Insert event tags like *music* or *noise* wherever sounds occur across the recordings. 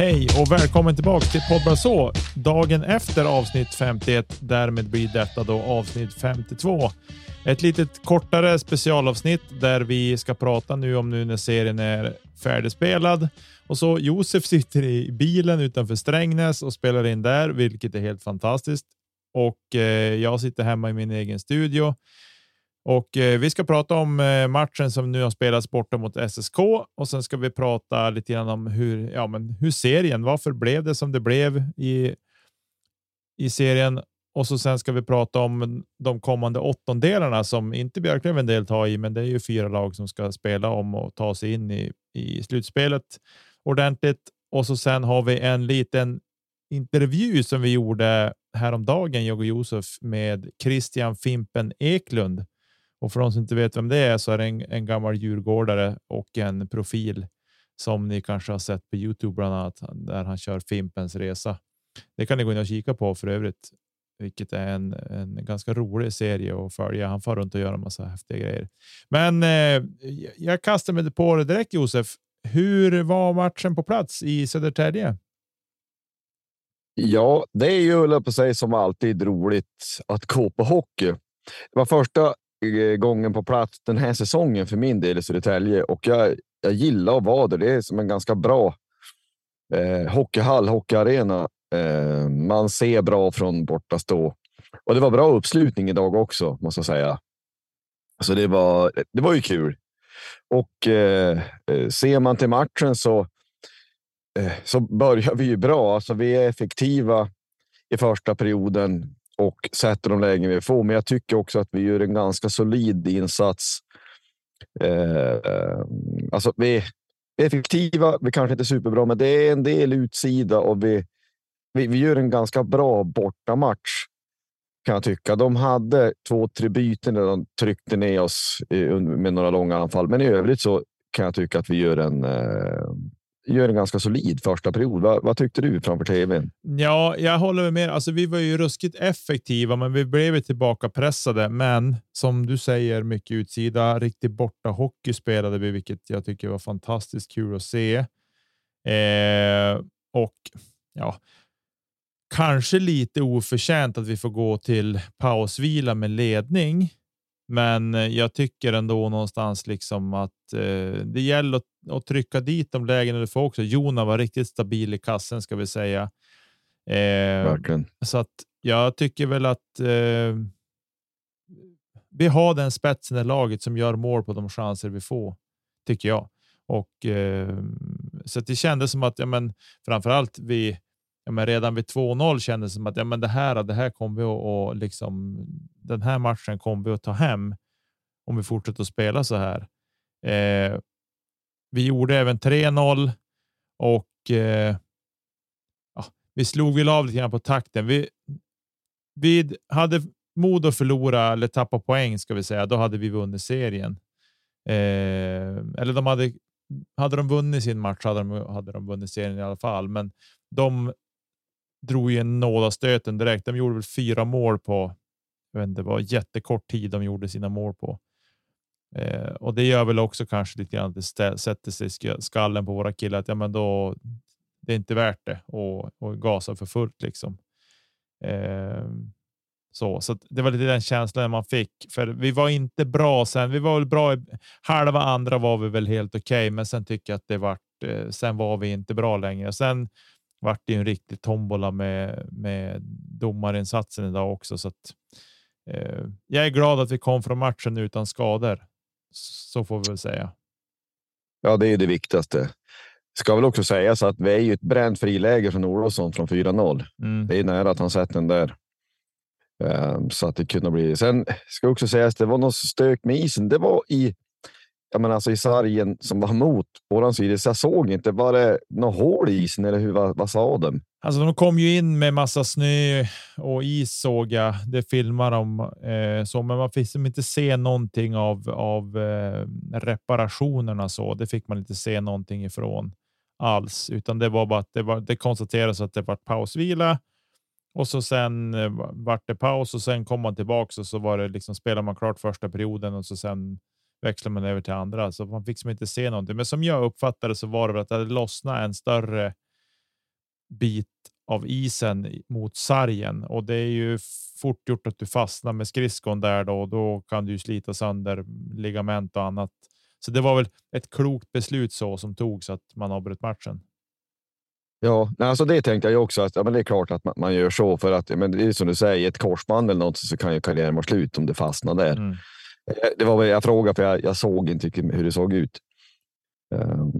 Hej och välkommen tillbaka till podd så. Dagen efter avsnitt 51. Därmed blir detta då avsnitt 52. Ett litet kortare specialavsnitt där vi ska prata nu om nu när serien är färdigspelad. Och så Josef sitter i bilen utanför Strängnäs och spelar in där, vilket är helt fantastiskt. Och eh, jag sitter hemma i min egen studio. Och eh, Vi ska prata om eh, matchen som nu har spelats borta mot SSK och sen ska vi prata lite grann om hur, ja, men hur serien, varför blev det som det blev i, i serien? Och så sen ska vi prata om de kommande åttondelarna som inte Björklöven deltar i, men det är ju fyra lag som ska spela om och ta sig in i, i slutspelet ordentligt. Och så sen har vi en liten intervju som vi gjorde häromdagen, jag och Josef, med Christian Fimpen Eklund och för de som inte vet vem det är så är det en, en gammal djurgårdare och en profil som ni kanske har sett på Youtube bland annat där han kör Fimpens resa. Det kan ni gå in och kika på för övrigt, vilket är en, en ganska rolig serie att följa. Han far runt och gör en massa häftiga grejer. Men eh, jag kastar mig på det direkt Josef. Hur var matchen på plats i Södertälje? Ja, det är ju på sig som alltid roligt att gå på hockey. Det var första Eh, gången på plats den här säsongen för min del i Södertälje och jag, jag gillar att vara där. Det är som en ganska bra eh, hockeyhall, hockeyarena. Eh, man ser bra från borta stå och det var bra uppslutning idag också måste jag säga. Så det var, det var ju kul. Och eh, eh ser man till matchen så, eh, så börjar vi ju bra. Alltså, vi är effektiva i första perioden och sätter de lägen vi får. Men jag tycker också att vi gör en ganska solid insats. Eh, alltså vi är effektiva, vi kanske inte är superbra, men det är en del utsida och vi, vi, vi gör en ganska bra bortamatch kan jag tycka. De hade två, tre byten där de tryckte ner oss med några långa anfall, men i övrigt så kan jag tycka att vi gör en eh, gör en ganska solid första period. Vad, vad tyckte du framför tvn? Ja, jag håller med. Alltså, vi var ju ruskigt effektiva, men vi blev tillbaka pressade. Men som du säger, mycket utsida, riktigt borta hockey spelade vi, vilket jag tycker var fantastiskt kul att se. Eh, och ja, kanske lite oförtjänt att vi får gå till pausvila med ledning. Men eh, jag tycker ändå någonstans liksom att eh, det gäller att, att, trycka dit de lägena du får också. Jona var riktigt stabil i kassen ska vi säga. Eh, så att jag tycker väl att eh, vi har den spetsen i laget som gör mål på de chanser vi får, tycker jag. Och eh, så det kändes som att ja, men framförallt vi ja, men redan vid 2-0 kändes det som att ja, men det här, det här kommer vi att och liksom, den här matchen kommer vi att ta hem om vi fortsätter att spela så här. Eh, vi gjorde även 3-0 och eh, ja, vi slog väl av lite grann på takten. Vi, vi hade mod att förlora eller tappa poäng ska vi säga. Då hade vi vunnit serien. Eh, eller de hade hade de vunnit sin match hade de, hade de vunnit serien i alla fall, men de drog ju en nådastöten direkt. De gjorde väl fyra mål på, jag vet inte, det var jättekort tid de gjorde sina mål på. Eh, och det gör väl också kanske lite grann att det sätter sig i skallen på våra killar att ja, men då det är inte värt det och, och gasa för fullt liksom. Eh, så, så det var lite den känslan man fick, för vi var inte bra sen. Vi var väl bra. i Halva andra var vi väl helt okej, okay, men sen tycker jag att det vart. Eh, sen var vi inte bra längre. Sen vart det en riktig tombola med med domarinsatsen idag också, så att. Eh, jag är glad att vi kom från matchen utan skador. Så får vi väl säga. Ja, det är det viktigaste. Ska väl också sägas att vi är ju ett bränt friläge från Olofsson från 4-0. Mm. Det är nära att han sett den där. Um, så att det kunde bli. Sen ska också sägas, det var något stök med isen. Det var i, jag menar alltså i sargen som var mot våran sida. Så jag såg inte. Var det något hål i isen eller hur? Vad, vad sa de? Alltså, de kom ju in med massa snö och is såg jag. Det filmar de eh, så, men man fick liksom inte se någonting av av eh, reparationerna så. Det fick man inte se någonting ifrån alls, utan det var bara att det var. Det konstaterades att det var pausvila och så sen eh, vart det paus och sen kom man tillbaka och så var det liksom spelar man klart första perioden och så sen växlar man över till andra så man fick som inte se någonting. Men som jag uppfattade så var det väl att det hade lossnat en större bit av isen mot sargen och det är ju fort gjort att du fastnar med skridskon där då och då kan du slita sönder ligament och annat. Så det var väl ett klokt beslut så som togs att man avbröt matchen. Ja, alltså det tänkte jag också att ja, men det är klart att man, man gör så för att men det är som du säger, ett korsband eller något så kan ju karriären vara slut om det fastnar där. Mm. Eh, det var väl jag frågade för jag, jag såg inte hur det såg ut. Um,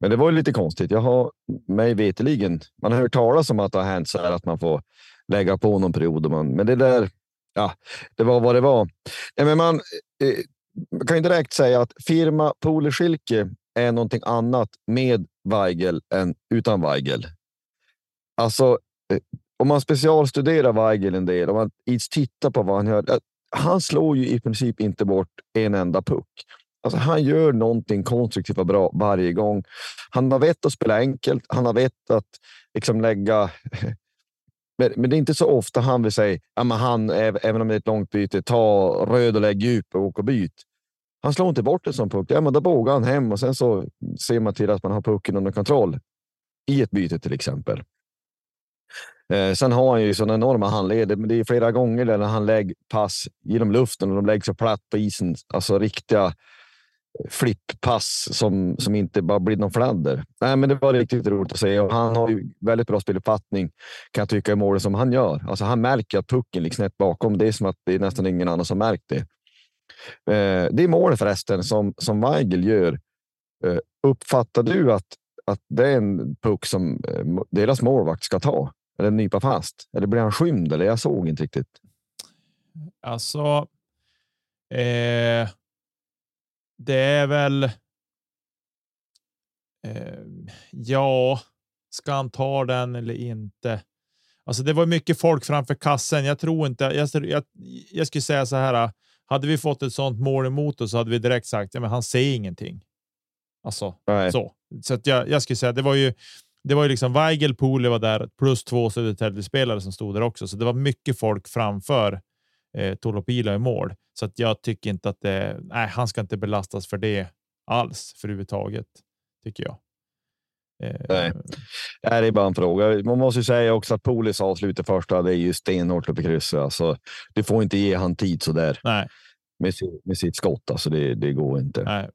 men det var ju lite konstigt. Jag har mig veteligen, man har hört talas om att det har hänt så här att man får lägga på någon period. Man, men det där, ja, det var vad det var. Men man, eh, man kan ju direkt säga att firma Poleskilke är någonting annat med Weigel än utan Weigel. Alltså, eh, om man specialstuderar Weigel en del, om man tittar på vad han gör. Han slår ju i princip inte bort en enda puck. Alltså, han gör någonting konstruktivt och bra varje gång. Han har vett att spela enkelt. Han har vett att liksom lägga *laughs* men, men, det är inte så ofta han vill säga, ja, men han, även om det är ett långt byte, ta röd och lägg djup och åk och byt. Han slår inte bort en sån puck. Ja, men då bågar han hem och sen så ser man till att man har pucken under kontroll i ett byte till exempel. Eh, sen har han ju sådana enorma handleder, men det är flera gånger där han lägger pass genom luften och de lägger så platt på isen. Alltså riktiga flipppass som, som inte bara blir någon fladder. Nej, men det var riktigt roligt att se och han har ju väldigt bra speluppfattning kan jag tycka i målet som han gör. Alltså han märker att pucken ligger snett bakom. Det är som att det är nästan ingen annan som märkt det. Eh, det är målet förresten som, som Weigel gör. Eh, uppfattar du att, att det är en puck som eh, deras målvakt ska ta? Eller nypa fast? Eller blir han skymd? Eller jag såg inte riktigt. Alltså. Eh, det är väl. Eh, ja, ska han ta den eller inte? Alltså, det var mycket folk framför kassen. Jag tror inte. Jag, jag, jag skulle säga så här. Hade vi fått ett sånt mål emot oss så hade vi direkt sagt ja, men han ser ingenting. Alltså Nej. så. Så att jag, jag skulle säga det var ju. Det var ju liksom Weigel, Pole var där plus två Södertälje-spelare som stod där också, så det var mycket folk framför eh, Tolopila i mål. Så att jag tycker inte att det. Nej, han ska inte belastas för det alls för överhuvudtaget tycker jag. Eh, Nej, det är bara en fråga. Man måste ju säga också att Polis avslut i första, det är ju stenhårt uppe i krysset. Alltså, du får inte ge han tid så där. Med, med sitt skott, alltså det, det går inte. Nej.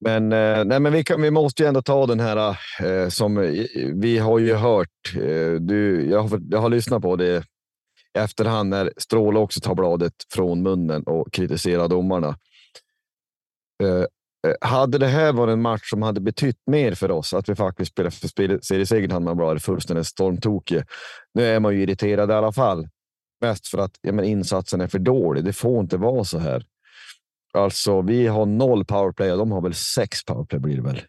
Men, eh, nej, men vi, kan, vi måste ju ändå ta den här eh, som vi har ju hört. Eh, du, jag, har, jag har lyssnat på det i efterhand när Stråle också tar bladet från munnen och kritiserar domarna. Eh, eh hade det här varit en match som hade betytt mer för oss, att vi faktiskt spelar för seriesegern, hade man varit fullständigt stormtokig. Nu är man ju irriterad i alla fall. Mest för att ja, men insatsen är för dålig. Det får inte vara så här. Alltså, vi har noll powerplay och de har väl sex powerplay blir det väl.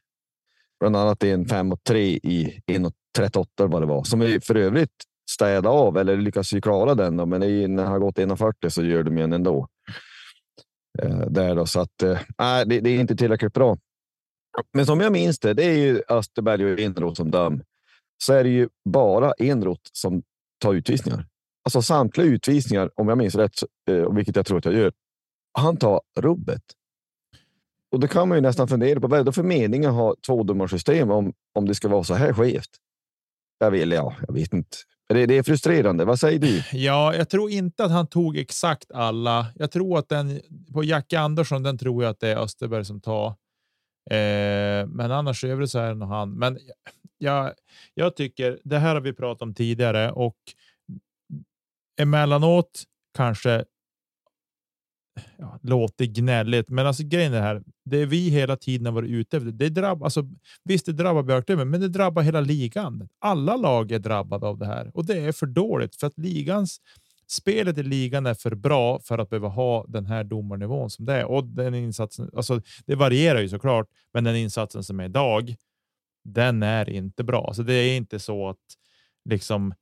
Bland annat en 5 och 3 i 1.38 vad det var, som vi för övrigt städa av eller lyckas ju klara den. Då, men när det har gått 1.40 så gör de en ändå. Eh, där då, så att, eh, det, det, är inte tillräckligt bra. Men som jag minns det, det är ju Österberg och Enroth som döm. Så är det ju bara Enroth som tar utvisningar. Alltså samtliga utvisningar, om jag minns rätt, eh, vilket jag tror att jag gör, han tar rubbet. Och då kan man ju nästan fundera på vad är det för mening att ha tvådomarsystem om, om det ska vara så här skevt? Jag vill, ja, jag vet inte. Det, det är frustrerande. Vad säger du? *clears throat* Ja, jag tror inte att han tog exakt alla. Jag tror att den på Jack Andersson, den tror jag att det är Österberg som tar. Eh, men annars är det så här nog han. Men jag, jag tycker det här har vi pratat om tidigare och emellanåt kanske ja, låter gnälligt, men alltså grejen är här. Det är vi hela tiden har varit ute efter. Det drabbar, alltså, visst, det drabbar Björklöven, men det drabbar hela ligan. Alla lag är drabbade av det här och det är för dåligt för att ligans spelet i ligan är för bra för att behöva ha den här domarnivån som det är och den insatsen. Alltså, det varierar ju såklart, men den insatsen som är idag, den är inte bra. Så alltså, det är inte så att liksom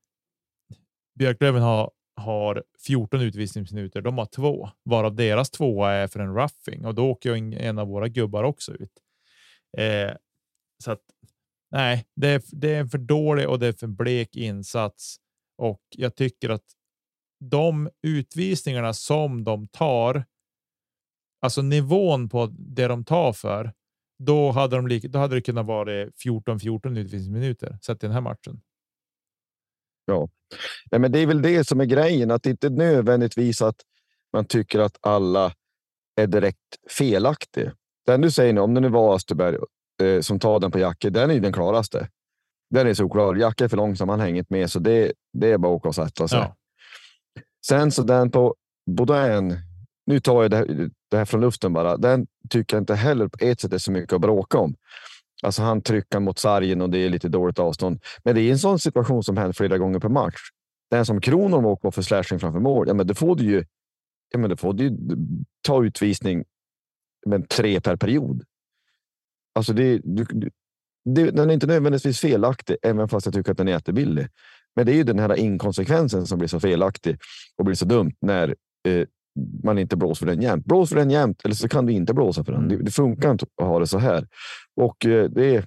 Björklöven har har 14 utvisningsminuter. De har två, varav deras tvåa är för en roughing och då åker en av våra gubbar också ut. Eh, så att nej, det är, det är en för dålig och det är för blek insats och jag tycker att de utvisningarna som de tar, alltså nivån på det de tar för, då hade, de då hade det kunnat vara 14-14 utvisningsminuter sett i den här matchen. Ja, Nej, men det är väl det som är grejen, att det inte nödvändigtvis att man tycker att alla är direkt felaktiga. Den du säger nu, om det nu var Österberg eh, som tar den på Jacke, den är den klaraste. Den är såklar. Jacke är för långsam, han hänger inte med, så det, det är bara att åka och sätta sig. Ja. Sen så den på Baudin, nu tar jag det här, det här från luften bara. Den tycker jag inte heller på ett sätt är så mycket att bråka om. Alltså han trycker mot sargen och det är lite dåligt avstånd. Men det är en sån situation som händer flera gånger per match. Den som Kronholm åker på för slashing framför mål, ja, men det får du ju. Ja, men det får du ta utvisning. Men tre per period. Alltså det, du, det, den är inte nödvändigtvis felaktig, även fast jag tycker att den är jättebillig. Men det är ju den här inkonsekvensen som blir så felaktig och blir så dumt när eh, man inte blåser för den jämt. Blås för den jämt eller så kan du inte blåsa för den. Mm. Det, det, funkar inte att ha det så här. Och eh, det är,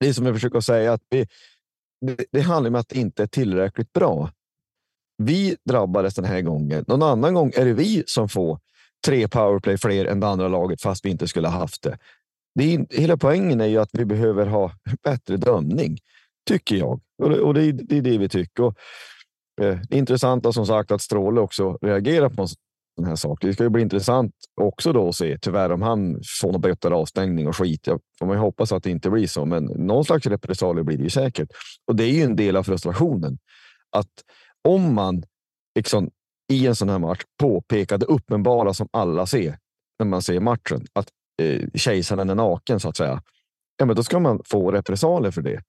det är som jag försöker säga, att vi, det, det handlar om att det inte är tillräckligt bra. Vi drabbades den här gången. Någon annan gång är det vi som får tre powerplay fler än det andra laget fast vi inte skulle ha haft det. det är, hela poängen är ju att vi behöver ha bättre dömning, tycker jag. Och det, och det, det är det vi tycker. Och Eh, det intressanta som sagt att Stråle också reagerar på en sån här sak. Det ska ju bli intressant också då att se tyvärr om han får någon böter avstängning och skit. Jag får man hoppas att det inte blir så, men någon slags repressalier blir det ju säkert. Och det är ju en del av frustrationen att om man liksom i en sån här match påpekar det uppenbara som alla ser när man ser matchen, att eh, kejsaren är naken så att säga. Ja, men då ska man få repressalier för det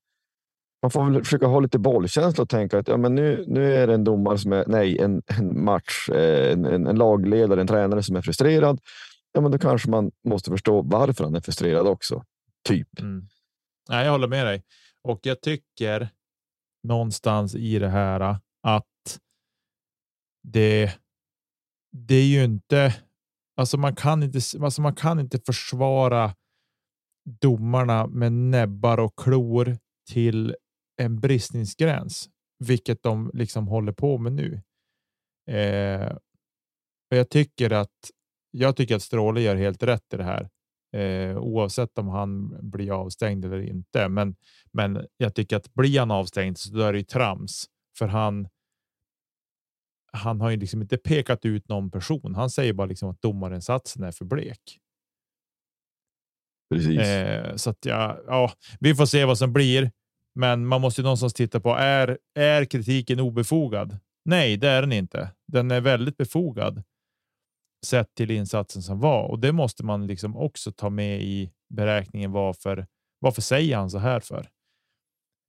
man får väl försöka ha lite bollkänsla och tänka att ja, men nu, nu är det en domare som är, nej, en, en match, eh, en, en, en, lagledare, en tränare som är frustrerad. Ja, men då kanske man måste förstå varför han är frustrerad också. Typ. Mm. Nej, jag håller med dig och jag tycker någonstans i det här att det. Det är ju inte. Alltså man kan inte. Alltså man kan inte försvara domarna med näbbar och klor till en bristningsgräns, vilket de liksom håller på med nu. Eh, och jag tycker att jag tycker att Stråle gör helt rätt i det här, eh, oavsett om han blir avstängd eller inte. Men, men jag tycker att blir han avstängd så då är det ju trams för han. Han har ju liksom inte pekat ut någon person. Han säger bara liksom att domarinsatsen är för blek. Precis. Eh, så att ja, ja, vi får se vad som blir. Men man måste ju någonstans titta på, är, är kritiken obefogad? Nej, det är den inte. Den är väldigt befogad sett till insatsen som var och det måste man liksom också ta med i beräkningen. Varför? Varför säger han så här för?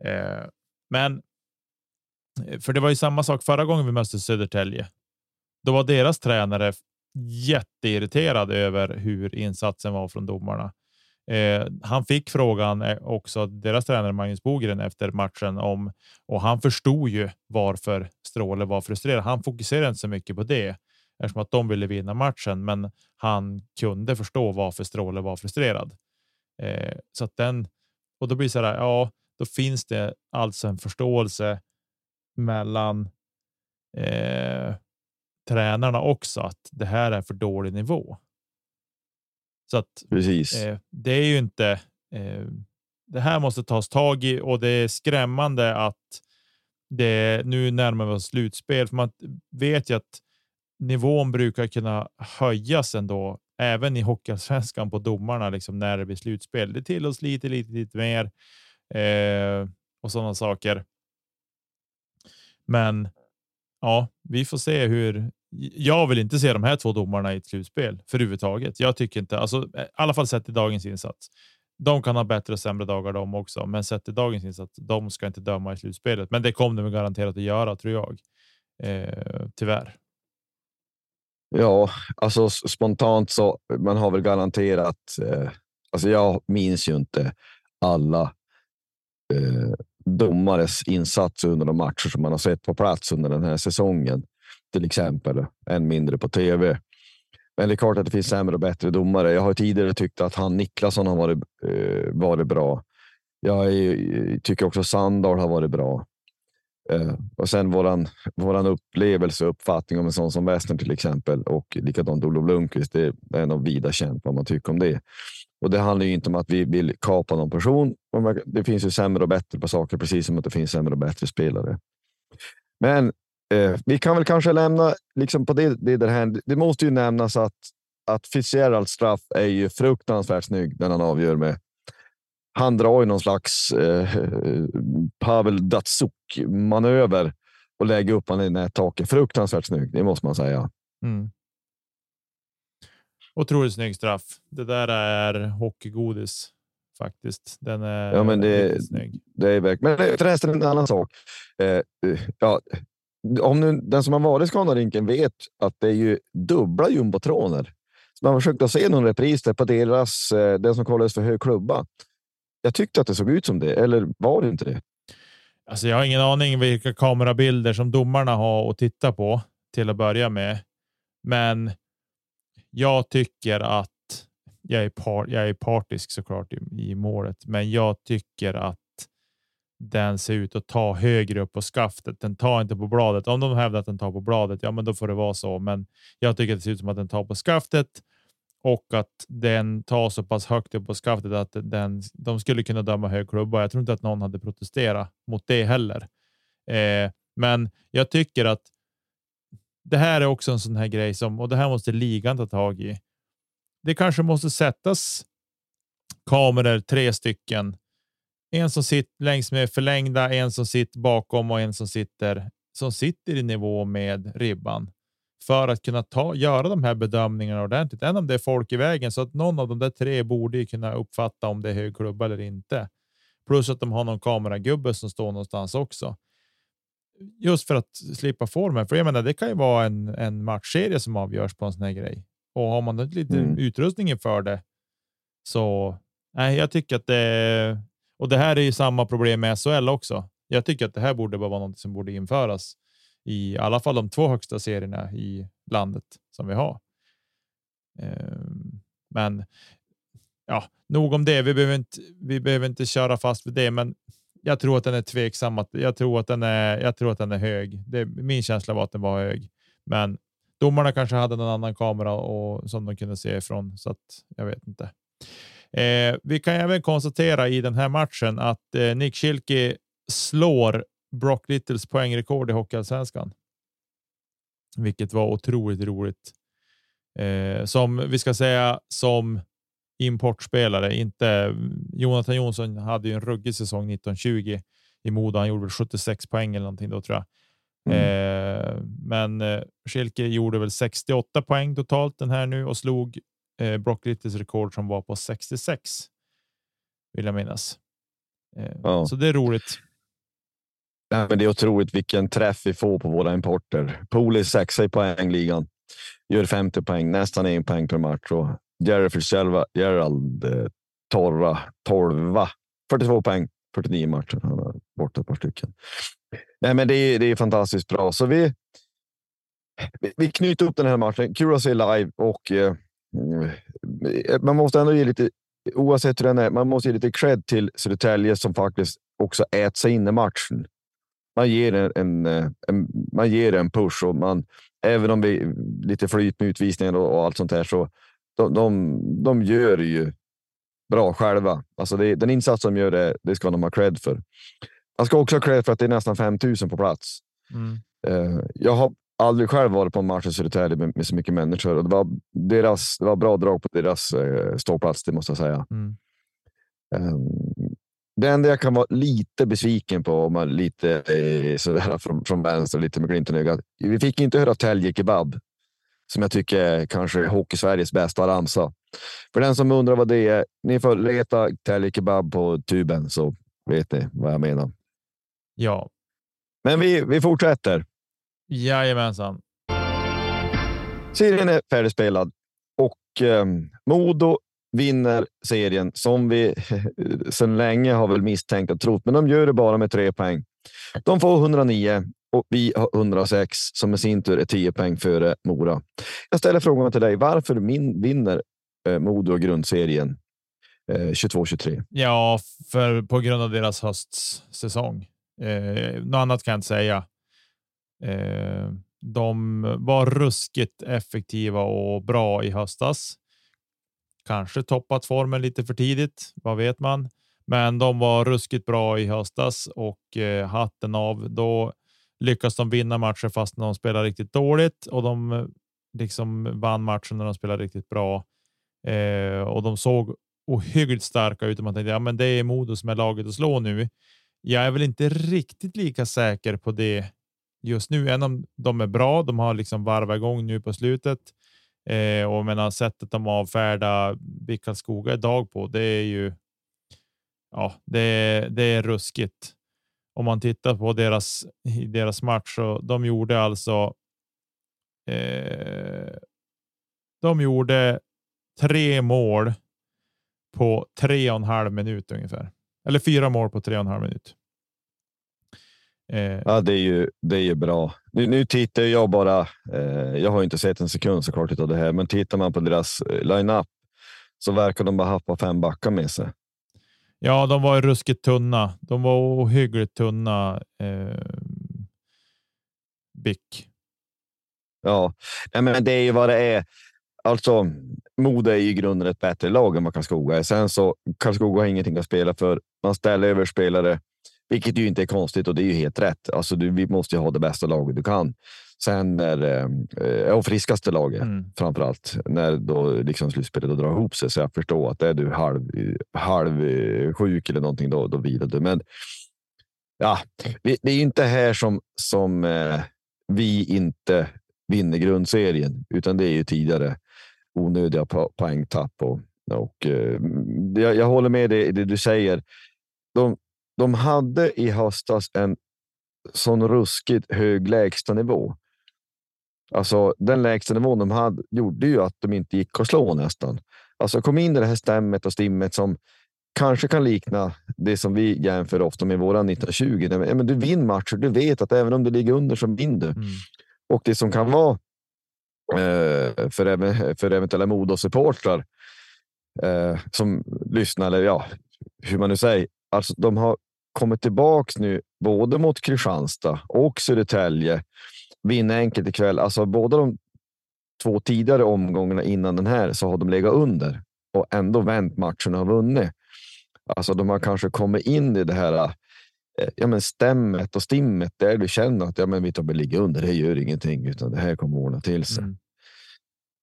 Eh, men. Eh, för det var ju samma sak förra gången vi mötte Södertälje. Då var deras tränare jätteirriterad över hur insatsen var från domarna. Eh, han fick frågan eh, också deras tränare Magnus Bogren efter matchen om och han förstod ju varför Stråle var frustrerad. Han fokuserade inte så mycket på det eftersom att de ville vinna matchen, men han kunde förstå varför Stråle var frustrerad. Eh, så att den och då blir det så här. Ja, då finns det alltså en förståelse mellan eh, tränarna också att det här är för dålig nivå. Så att Precis. eh, det är ju inte. Eh, det här måste tas tag i och det är skrämmande att det nu närmar vi oss slutspel för man vet ju att nivån brukar kunna höjas ändå, även i Hockeyallsvenskan på domarna liksom när det blir slutspel. Det tillåts lite, lite, lite mer eh, och sådana saker. Men ja, vi får se hur. Jag vill inte se de här två domarna i ett slutspel för överhuvudtaget. Jag tycker inte, alltså eh, i alla fall sett i dagens insats. De kan ha bättre och sämre dagar de också, men sett i dagens insats. De ska inte döma i slutspelet, men det kommer de garanterat att göra tror jag. Eh, tyvärr. Ja, alltså spontant så man har väl garanterat. Eh, alltså jag minns ju inte alla eh, domares insatser under de matcher som man har sett på plats under den här säsongen, till exempel. Än mindre på tv. Men det är klart att det finns sämre och bättre domare. Jag har tidigare tyckt att han Niklasson har varit, eh, varit bra. Jag är, tycker också Sandahl har varit bra. Eh, och sen våran, våran upplevelse och uppfattning om en sån som Western till exempel och likadant Olof Lundqvist. Det är nog vida känt vad man tycker om det. Och det handlar ju inte om att vi vill kapa någon person. Det finns ju sämre och bättre på saker, precis som att det finns sämre och bättre spelare. Men eh, vi kan väl kanske lämna liksom på det, det, det här. Det måste ju nämnas att, att Fitzgeralds straff är ju fruktansvärt snygg när han avgör med han drar ju någon slags eh, Pavel Datsuk manöver och lägger upp honom i nättaket. Fruktansvärt snygg, det måste man säga. Mm. Otroligt snygg straff. Det där är hockeygodis faktiskt. Den är ja, men det, snygg. Det är verkligen. Men förresten en annan sak. Eh, ja, om nu, den som har varit i Scanarinken vet att det är ju dubbla jumbotroner. Så man försökte se någon repris där på deras, eh, den som kallades för hög klubba. Jag tyckte att det såg ut som det, eller var det inte det? Alltså, jag har ingen aning vilka kamerabilder som domarna har att titta på till att börja med. Men jag tycker att jag är, par, jag är partisk såklart i, i målet, men jag tycker att den ser ut att ta högre upp på skaftet. Den tar inte på bladet. Om de hävdar att den tar på bladet, ja, men då får det vara så. Men jag tycker att det ser ut som att den tar på skaftet och att den tar så pass högt upp på skaftet att den, de skulle kunna döma hög klubba. Jag tror inte att någon hade protesterat mot det heller. Eh, men jag tycker att det här är också en sån här grej som och det här måste ligan ta tag i. Det kanske måste sättas kameror, tre stycken. En som sitter längs med förlängda, en som sitter bakom och en som sitter som sitter i nivå med ribban för att kunna ta, göra de här bedömningarna ordentligt. Än om det är folk i vägen så att någon av de där tre borde kunna uppfatta om det är hög klubba eller inte. Plus att de har någon kameragubbe som står någonstans också. Just för att slippa formen. För jag menar, det kan ju vara en, en matchserie som avgörs på en sån här grej. Och har man lite mm. utrustning för det så nej, jag tycker att det och det här är ju samma problem med SHL också. Jag tycker att det här borde vara något som borde införas i alla fall de två högsta serierna i landet som vi har. Ehm, men ja, nog om det. Vi behöver inte. Vi behöver inte köra fast vid det, men jag tror att den är tveksam. Att, jag tror att den är. Jag tror att den är hög. Det, min känsla var att den var hög, men domarna kanske hade någon annan kamera och som de kunde se ifrån så att jag vet inte. Eh, vi kan även konstatera i den här matchen att eh, Nick Schilke slår Brock Littles poängrekord i Hockeyallsvenskan. Vilket var otroligt roligt. Eh, som vi ska säga som importspelare, inte Jonathan Jonsson hade ju en ruggig säsong 1920 i Modo. Han gjorde väl 76 poäng eller någonting då tror jag. Mm. Eh, men eh, Schilke gjorde väl 68 poäng totalt den här nu och slog eh, Brock Littles rekord som var på 66. Vill jag minnas. Eh, ja. Så det är roligt. Nej, men det är otroligt vilken träff vi får på våra importer. Pooley sexa i poängligan. Gör 50 poäng, nästan en poäng per match. Och Jerry Fitzgerald, Gerald, eh, torra, 12, 42 poäng, 49 matcher. Han har borta ett par stycken. Nej, men det är, det är fantastiskt bra. Så vi, vi, vi knyter upp den här matchen. Kul att se live och eh, man måste ändå ge lite oavsett hur den är, man måste ge lite cred till Södertälje som faktiskt också äter sig in i matchen. Man ger en, en, en, man ger en push och man, även om vi lite flyt med utvisningar och, allt sånt här, så de, de, de gör ju bra själva. Alltså det, den insats de gör, det, det ska de ha cred för. Man ska också ha cred för att det är nästan 5000 på plats. Mm. Uh, jag har aldrig själv varit på en match i Södertälje med, med, så mycket människor och det var, deras, det var bra drag på deras uh, ståplats, det måste jag säga. Mm. Um, det enda jag kan vara lite besviken på, om man lite eh, sådär från, från vänster, lite med glimten i ögat. Vi fick inte höra Tälje Kebab, som jag tycker är kanske Hockey-Sveriges bästa ramsa. För den som undrar vad det är, ni får leta Tälje Kebab på tuben så vet ni vad jag menar. Ja. Men vi, vi fortsätter. Jajamensan. Serien är färdigspelad och eh, Modo vinner serien som vi *laughs* sedan länge har väl misstänkt och trott, men de gör det bara med tre poäng. De får 109 och vi har 106 som i sin tur är 10 poäng före Mora. Jag ställer frågan till dig. Varför min, vinner eh, Modo grundserien eh, 22-23? Ja, för på grund av deras höstsäsong. Eh, något annat kan jag inte säga. Eh, de var ruskigt effektiva och bra i höstas. Kanske toppat formen lite för tidigt, vad vet man? Men de var ruskigt bra i höstas och eh, hatten av. Då lyckas de vinna matcher fast de spelar riktigt dåligt och de eh, liksom vann matchen när de spelade riktigt bra. Eh, och de såg ohyggligt starka ut och man tänkte ja, men det är Modo som är laget att slå nu. Jag är väl inte riktigt lika säker på det just nu, även om de är bra. De har liksom varvat igång nu på slutet Eh, och menar sättet de avfärdar Bickalskoga idag på, det är ju. Ja, det, det är ruskigt. Om man tittar på deras i deras match så de gjorde alltså. Eh, de gjorde tre mål på tre och en halv minut ungefär. Eller fyra mål på tre och en halv minut. Eh. Ja, det är ju, det är ju bra. Nu, nu tittar jag bara. Eh, jag har inte sett en sekund såklart av det här, men tittar man på deras eh, line-up så verkar de bara ha fem backar med sig. Ja, de var ruskigt tunna. De var ohyggligt tunna. Eh, Bick. Ja, men det är ju vad det är. Alltså, Modo är ju i grunden ett bättre lag än vad Karlskoga är. Sen så Karlskoga har ingenting att spela för. Man ställer över spelare vilket ju inte är konstigt och det är ju helt rätt. Alltså, du, vi måste ju ha det bästa laget du kan. Sen är eh, och friskaste laget mm. framför allt när då liksom slutspelet drar ihop sig. Så jag förstår att är du halv, halv eh, sjuk eller någonting, då, då vilar du. Men ja, det är ju inte här som, som eh, vi inte vinner grundserien, utan det är ju tidigare onödiga po poängtapp. Och, och, eh, jag, jag håller med dig i det du säger. De, de hade i höstas en sån ruskigt hög lägstanivå. Alltså den lägsta nivån de hade gjorde ju att de inte gick att slå nästan. Alltså kom in i det här stämmet och stimmet som kanske kan likna det som vi jämför ofta med våran 1920. Ja, men du vinner matcher. Du vet att även om du ligger under så vinner du. Mm. Och det som kan vara eh, för, för eventuella Modo-supportrar eh, som lyssnar, eller ja, hur man nu säger, Alltså, de har kommit tillbaka nu både mot Kristianstad och Södertälje. Vinna enkelt ikväll. Alltså båda de två tidigare omgångarna innan den här så har de legat under och ändå vänt matchen och vunnit. Alltså de har kanske kommit in i det här eh, ja, men stämmet och stimmet där du känner att ja, men vi tar ligga under. Det gör ingenting, utan det här kommer ordna till sig. Mm.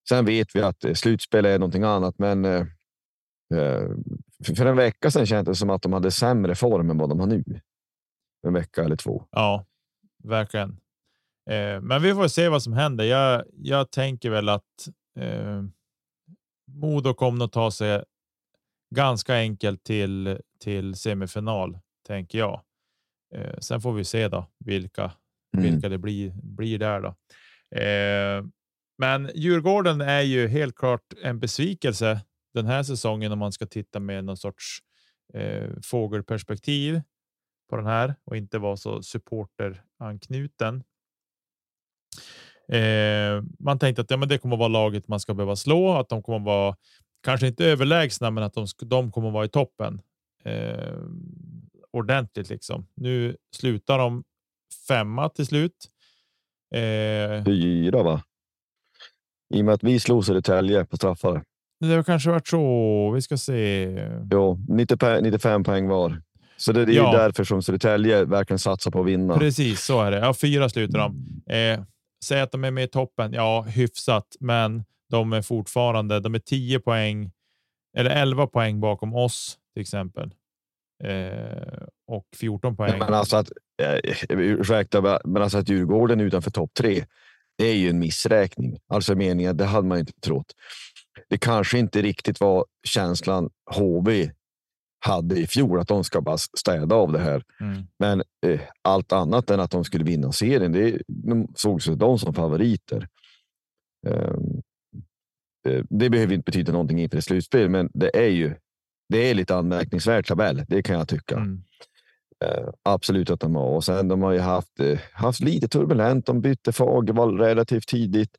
Sen vet vi att slutspel är någonting annat, men eh, för en vecka sedan kändes det som att de hade sämre form än vad de har nu. En vecka eller två. Ja, verkligen. Eh, men vi får se vad som händer. Jag, jag tänker väl att eh, Modo kommer att ta sig ganska enkelt till, till semifinal, tänker jag. Eh, sen får vi se då vilka, mm. vilka det blir, blir där. Då. Eh, men Djurgården är ju helt klart en besvikelse den här säsongen om man ska titta med någon sorts eh, fågelperspektiv på den här och inte vara så supporteranknuten. Eh, man tänkte att ja, men det kommer vara laget man ska behöva slå, att de kommer vara kanske inte överlägsna, men att de, de kommer vara i toppen eh, ordentligt. Liksom. Nu slutar de femma till slut. Eh, Fyra va? I och med att vi slog Södertälje på straffar. Det har kanske varit så. Vi ska se. Jo, 95 poäng var. Så det är ja. därför som Södertälje verkligen satsar på att vinna. Precis, så är det. Ja, fyra slutar de. Eh, säg att de är med i toppen. Ja, hyfsat, men de är fortfarande. De är 10 poäng eller 11 poäng bakom oss till exempel. Eh, och 14 poäng. Men alltså att, eh, ursäkta, men alltså att Djurgården utanför topp tre. Det är ju en missräkning. Alltså meningen, det hade man inte trott. Det kanske inte riktigt var känslan HV hade i fjol, att de ska bara städa av det här. Mm. Men eh, allt annat än att de skulle vinna serien, det de sågs de som favoriter. Um, det behöver inte betyda någonting inför ett slutspel, men det är ju det är lite anmärkningsvärd tabell. Det kan jag tycka. Mm. Uh, absolut att de har. Och sen de har ju haft, uh, haft lite turbulent. De bytte Fagervall relativt tidigt.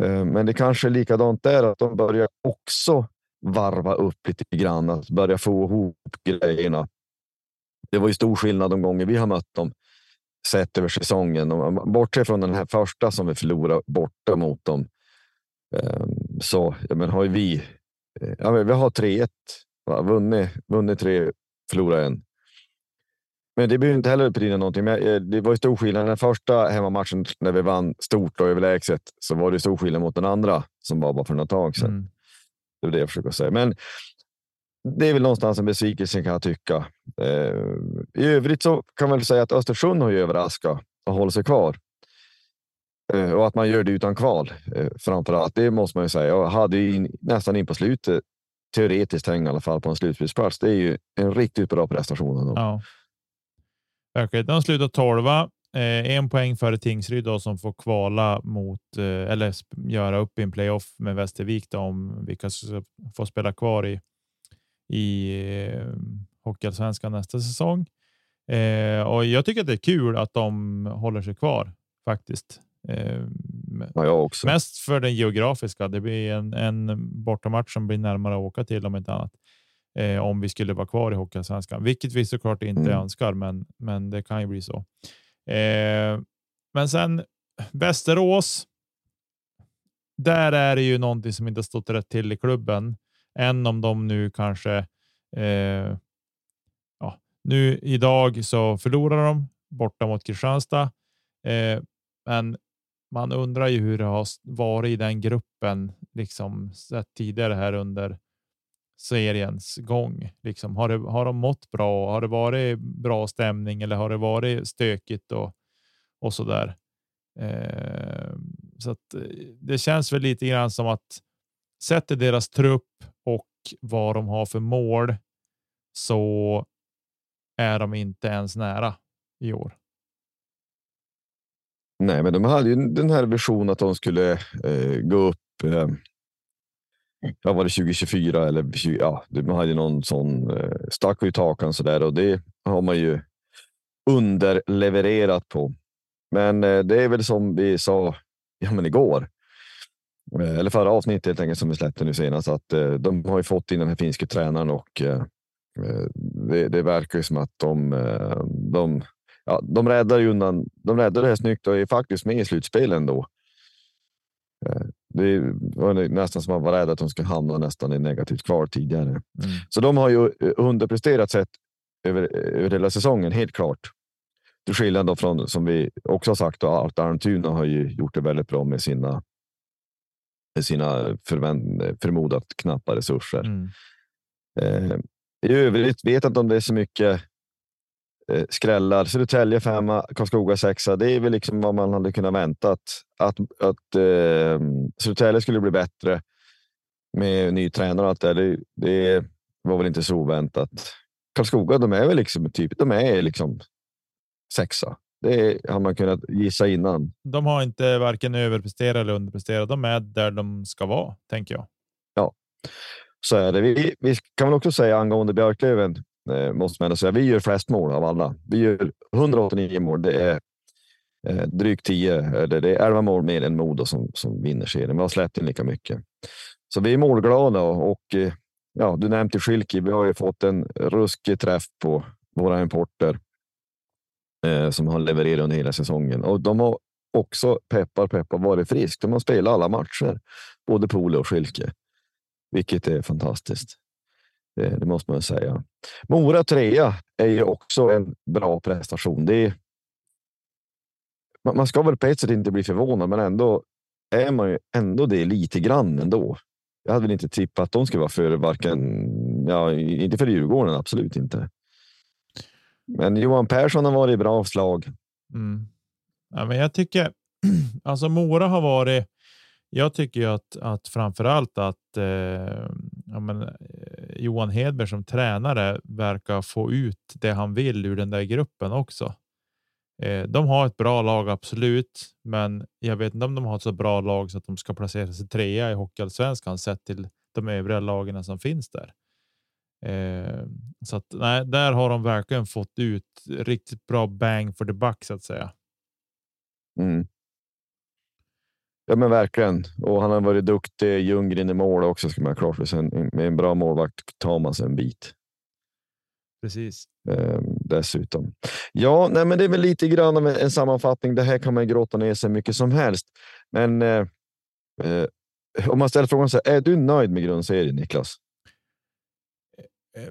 Eh, men det kanske är likadant där, att de börjar också varva upp lite grann, att börja få ihop grejerna. Det var ju stor skillnad de gånger vi har mött dem sett över säsongen. Eh, bortsett från den här första som vi förlorade borta mot dem ehm, så men har ju vi. Eh, ja, vi har 3-1, vunnit, vunnit tre, förlorat en. Men det behöver inte heller betyda någonting. Men eh, det var ju stor skillnad. Den första hemmamatchen när vi vann stort och överlägset så var det stor skillnad mot den andra som var bara för några tag sedan. Mm. Det är det jag försöker säga. Men det är väl någonstans en besvikelse kan jag tycka. Eh, I övrigt så kan man väl säga att Östersund har ju överraskat och håller sig kvar. Eh, och att man gör det utan kval framför allt. Det måste man ju säga. Jag hade ju nästan in på slutet teoretiskt häng i alla fall på en slutspelsplats. Det är ju en riktigt bra prestation. Ändå. Ja. De slutar tolva. Eh, en poäng före Tingsryd då, som får kvala mot eh, eller göra upp i en playoff med Västervik då, om vilka som får spela kvar i i eh, Hockeyallsvenskan nästa säsong. Eh, och jag tycker att det är kul att de håller sig kvar faktiskt. Eh, ja. Mest för den geografiska. Det blir en, en bortamatch som blir närmare att åka till om inte annat. Eh, om vi skulle vara kvar i Hockeyallsvenskan, vilket vi såklart inte mm. önskar, men, men det kan ju bli så. Eh, men sen Västerås. Där är det ju någonting som inte stått rätt till i klubben, än om de nu kanske. Eh, ja, nu idag så förlorar de borta mot Kristianstad, eh, men man undrar ju hur det har varit i den gruppen liksom sett tidigare här under seriens gång. Liksom, har, det, har de mått bra? Har det varit bra stämning eller har det varit stökigt och, och så där? Eh, så att eh, det känns väl lite grann som att sätter deras trupp och vad de har för mål så är de inte ens nära i år. Nej, men de hade ju den här visionen att de skulle eh, gå upp eh, ja, var det 2024 eller 20, ja, man hade någon sån eh, stack i takan så där och det har man ju underlevererat på. Men eh, det är väl som vi sa ja, men igår, eh, eller förra avsnittet helt enkelt som vi släppte nu senast, att de har ju fått in den här finske tränaren och det, det, verkar ju som att de, de, ja, de räddar ju undan. De räddar det här snyggt och är faktiskt med i slutspelen ändå. Det var nästan som man var rädd att de skulle hamna nästan i negativt kvar tidigare. Mm. Så de har ju eh, underpresterat sett över, över hela säsongen, helt klart. Till skillnad då från, som vi också har sagt, att Almtuna har ju gjort det väldigt bra med sina, med sina förmodat knappa resurser. Mm. Eh, I övrigt vet jag inte om det är så mycket eh, skrällar. Södertälje femma, Karlskoga sexa. Det är väl liksom vad man hade kunnat vänta. Att, att, att eh, Södertälje skulle bli bättre med ny tränare och allt det, det, det var väl inte så oväntat. Karlskoga, de är väl liksom typ, de är liksom sexa. Det har man kunnat gissa innan. De har inte varken överpresterat eller underpresterat. De är där de ska vara, tänker jag. Ja, så är det. Vi, vi kan väl också säga angående Björklöven eh, måste man ändå säga. Vi gör flest mål av alla. Vi gör 189 mål. Det är eh, drygt 10, eller det är 11 mål mer än Modo som, som vinner serien. Vi har släppt in lika mycket. Så vi är målglada och, och ja, du nämnde Schilke. Vi har ju fått en ruskig träff på våra importer eh, som har levererat under hela säsongen och de har också peppar peppar varit frisk. De har spelat alla matcher, både Pole och Schilke, vilket är fantastiskt. Det, det måste man säga. Mora trea är ju också en bra prestation. Det är, man ska väl på ett sätt inte bli förvånad, men ändå är man ju ändå det lite grann ändå. Jag hade väl inte tippat att de skulle vara för varken, ja, inte för Djurgården, absolut inte. Men Johan Persson har varit bra slag. Mm. Ja, men jag tycker *clears throat* alltså Mora har varit. Jag tycker ju att, att framför allt att eh, ja, men, eh, Johan Hedberg som tränare verkar få ut det han vill ur den där gruppen också. Eh, de har ett bra lag, absolut, men jag vet inte om de har ett så bra lag så att de ska placera sig trea i Hockeyallsvenskan sett till de övriga lagen som finns där. Eh, så att nej, där har de verkligen fått ut riktigt bra bang for the buck så att säga. Mm. Ja, men verkligen. Och han har varit duktig. Ljunggren i mål också ska man ha klart för sig. Med en bra målvakt tar man sig en bit. Precis. Eh, dessutom. Ja, nej, men det är väl lite grann av en sammanfattning. Det här kan man gråta ner sig mycket som helst. Men eh, eh, om man ställer frågan så här, är du nöjd med grundserien Niklas? Eh,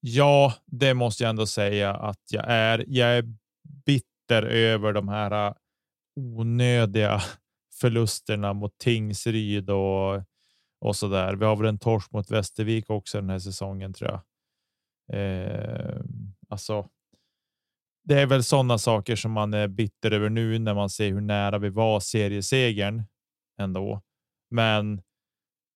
ja, det måste jag ändå säga att jag är. Jag är bitter över de här äh, onödiga förlusterna mot Tingsryd och och så där. Vi har väl en torsk mot Västervik också den här säsongen tror jag. Eh, alltså. Det är väl sådana saker som man är bitter över nu när man ser hur nära vi var seriesegern ändå. Men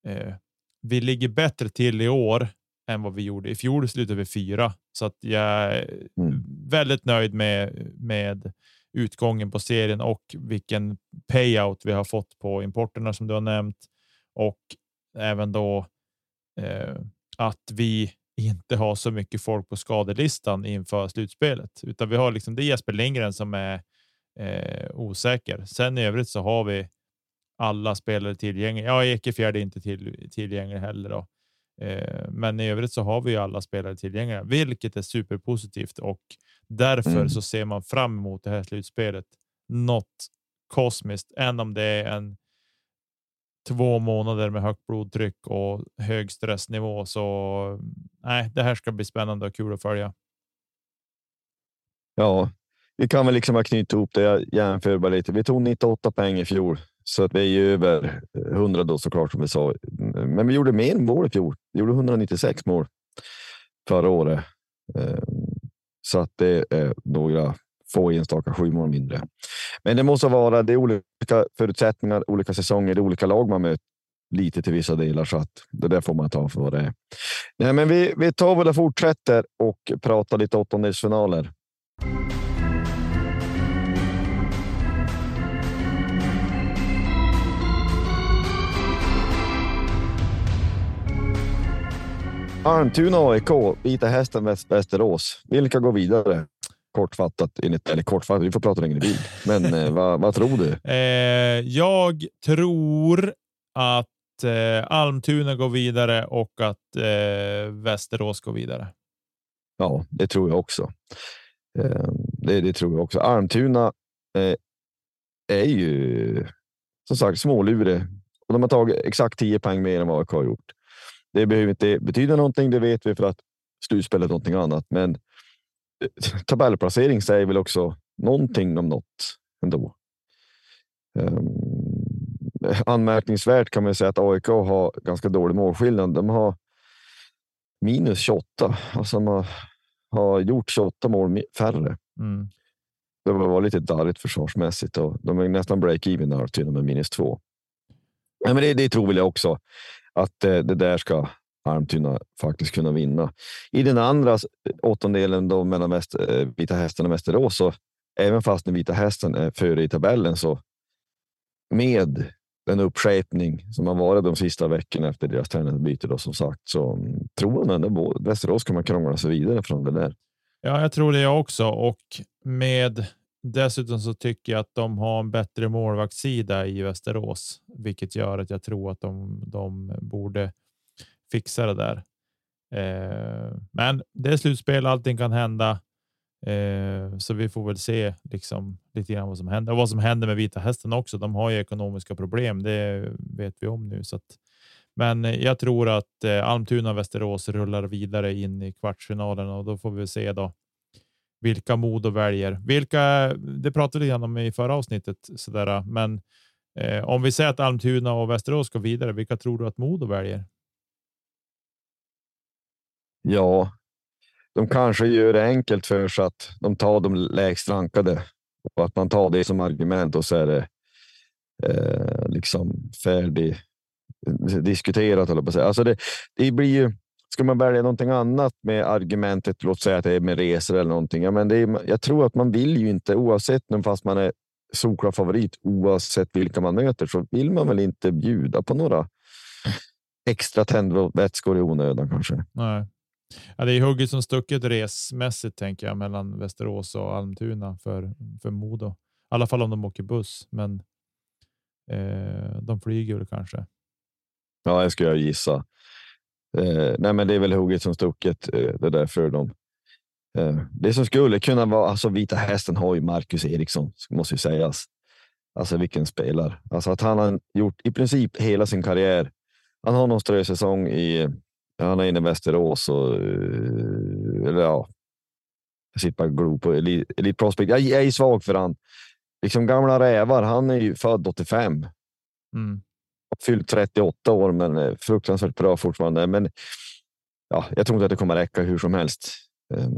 eh, vi ligger bättre till i år än vad vi gjorde. I fjol slutade vi fyra så att jag är mm. väldigt nöjd med med utgången på serien och vilken payout vi har fått på importerna som du har nämnt och även då eh, att vi inte har så mycket folk på skadelistan inför slutspelet, utan vi har liksom det Jesper Lindgren som är eh, osäker. Sen i övrigt så har vi alla spelare tillgängliga. Ja, Ekefjärd är inte till, tillgänglig heller då. Eh, men i övrigt så har vi ju alla spelare tillgängliga, vilket är superpositivt och därför mm. så ser man fram emot det här slutspelet. Något kosmiskt, än om det är en två månader med högt blodtryck och hög stressnivå. Så nej, det här ska bli spännande och kul att följa. Ja, vi kan väl liksom knyta ihop det. Jag jämför bara lite. Vi tog 98 poäng i fjol så att vi är ju över 100 då såklart som vi sa. Men vi gjorde mer mål i fjol. Vi gjorde 196 mål förra året. Ehm, så att det är några få enstaka sju mål mindre. Men det måste vara det är olika förutsättningar, olika säsonger, det är olika lag man möter lite till vissa delar så att det där får man ta för vad det är. Nej, men vi, vi tar väl och fortsätter och pratar lite åttondelsfinaler. Almtuna AIK, Vita Hästen Västerås. Vilka går vidare? Kortfattat, eller kortfattat, vi får prata längre bil. Men eh, vad, vad, tror du? *laughs* Eh, jag tror att eh, Almtuna går vidare och att eh, Västerås går vidare. Ja, det tror jag också. Eh, det, det, tror jag också. Almtuna eh, är ju som sagt smålurig och de har tagit exakt 10 poäng mer än vad AIK har gjort. Det behöver inte betyda någonting, det vet vi för att slutspelet är någonting annat. Men *laughs* tabellplacering säger väl också någonting om något ändå. Um, anmärkningsvärt kan man säga att AIK har ganska dålig målskillnad. De har minus 28, alltså de har, gjort 28 mål färre. Mm. Det var lite darrigt försvarsmässigt och de är nästan break-even där till och med minus två. men det, det tror väl jag också att eh, det där ska Almtuna faktiskt kunna vinna. I den andra åttondelen då mellan väst, eh, Vita Hästen och Västerås, så även fast den Vita Hästen är före i tabellen så med den uppskärpning som har varit de sista veckorna efter deras tränarbyte då som sagt så mm, tror man ändå Västerås kommer krångla sig vidare från det där. Ja, jag tror det jag också och med dessutom så tycker jag att de har en bättre målvaktssida i Västerås, vilket gör att jag tror att de, de borde fixa det där. Eh, men det är slutspel, allting kan hända. Eh, så vi får väl se liksom lite grann vad som händer och vad som händer med Vita Hästen också. De har ju ekonomiska problem. Det vet vi om nu, så att, men jag tror att eh, Almtuna och Västerås rullar vidare in i kvartsfinalen och då får vi se då vilka Modo väljer. Vilka, det pratade vi om i förra avsnittet, sådär, men eh, om vi säger att Almtuna och Västerås går vidare, vilka tror du att Modo väljer? Ja, de kanske gör det enkelt för sig att de tar de lägst rankade och att man tar det som argument och så är det eh, liksom färdig diskuterat. Eller på. Alltså det, det blir ju. Ska man välja någonting annat med argumentet, låt säga att det är med resor eller någonting. Ja, men det är, jag tror att man vill ju inte, oavsett nu fast man är solklar favorit, oavsett vilka man möter, så vill man väl inte bjuda på några extra tändvätskor i onödan kanske. Nej. Ja, det är hugget som stucket resmässigt tänker jag mellan Västerås och Almtuna för, för Modo. I alla fall om de åker buss, men eh, de flyger väl kanske. Ja, det skulle jag gissa. Eh, nej, men det är väl hugget som stucket. Eh, det där för dem. Eh, det som skulle kunna vara, alltså Vita Hästen har ju Marcus Eriksson, måste ju sägas. Alltså vilken spelare. Alltså att han har gjort i princip hela sin karriär. Han har någon strösäsong i han är inne i Västerås och eh, eller ja, jag sitter bara och glor på Elite, Elite Prospect. Jag, jag är svag för han. Liksom gamla rävar. Han är ju född 85. Mm. Fyllt 38 år, men fruktansvärt bra fortfarande. Men ja, jag tror inte att det kommer räcka hur som helst. Ehm,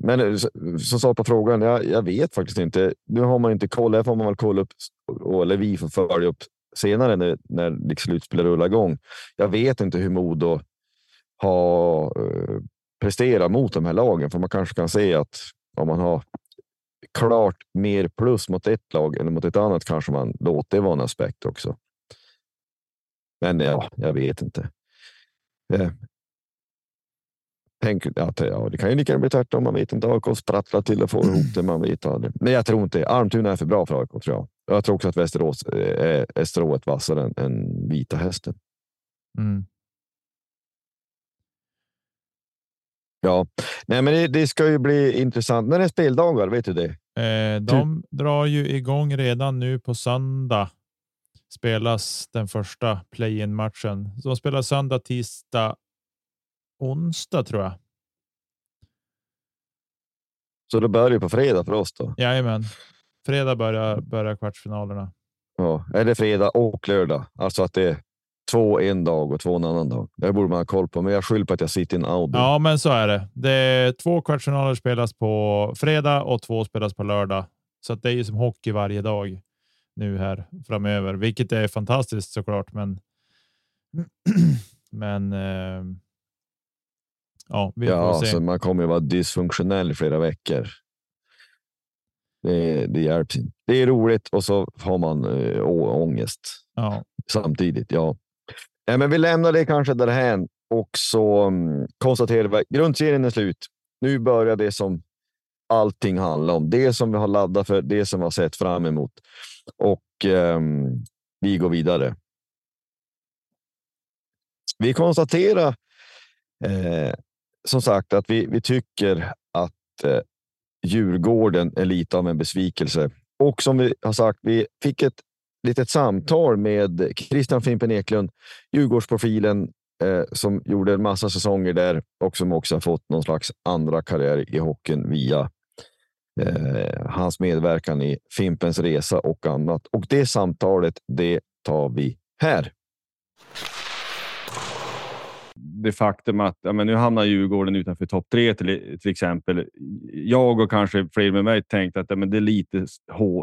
men eh, som svar på frågan, jag, jag vet faktiskt inte. Nu har man inte koll. Det får man väl kolla upp, eller vi får följa upp senare när, när liksom slutspelet rullar igång. Jag vet inte hur Modo ha eh, presterat mot de här lagen. För man kanske kan se att om man har klart mer plus mot ett lag eller mot ett annat kanske man låter det vara en aspekt också. Men ja, jag vet inte. Eh, tänk att ja, det kan ju lika gärna bli tvärtom. Man vet inte. AIK sprattlar till och får ihop det. Man vet aldrig. Men jag tror inte Almtuna är för bra för AIK. Tror jag. Jag tror också att Västerås eh, är, är strået vassare än, än Vita hästen. Mm. Ja, nej, men det, det, ska ju bli intressant. När det är speldagar, vet du det? Eh, de typ. drar ju igång redan nu på söndag. Spelas den första play-in matchen. De spelar söndag, tisdag, onsdag tror jag. Så det börjar på fredag för oss då? Jajamän. Fredag börjar, börjar kvartsfinalerna. Ja, är det fredag och lördag? Alltså att det två en dag och två en annan dag. Det borde man ha koll på, men jag skyller på att jag sitter i en Audi. Ja, men så är det. det är två kvartsfinaler spelas på fredag och två spelas på lördag, så det är ju som hockey varje dag nu här framöver, vilket är fantastiskt såklart. Men. *clears throat* men. Eh, ja, vi ja, får se. Så man kommer ju vara dysfunktionell i flera veckor. Det, det hjälps inte. Det är roligt och så har man äh, ångest ja. samtidigt. Ja. Ja, men vi lämnar det kanske därhän och så mm, konstaterar vi att grundserien är slut. Nu börjar det som allting handlar om. Det som vi har laddat för, det som vi har sett fram emot. Och eh, vi går vidare. Vi konstaterar eh, som sagt att vi, vi tycker att eh, Djurgården är lite av en besvikelse. Och som vi har sagt, vi fick ett litet samtal med Christian Fimpen Eklund, Djurgårdsprofilen eh, som gjorde en massa säsonger där och som också har fått någon slags andra karriär i hockeyn via eh, hans medverkan i Fimpens resa och annat. Och det samtalet, det tar vi här. Det faktum att ja, men nu hamnar Djurgården utanför topp tre till, till exempel. Jag och kanske fler med mig tänkte att ja, men det är lite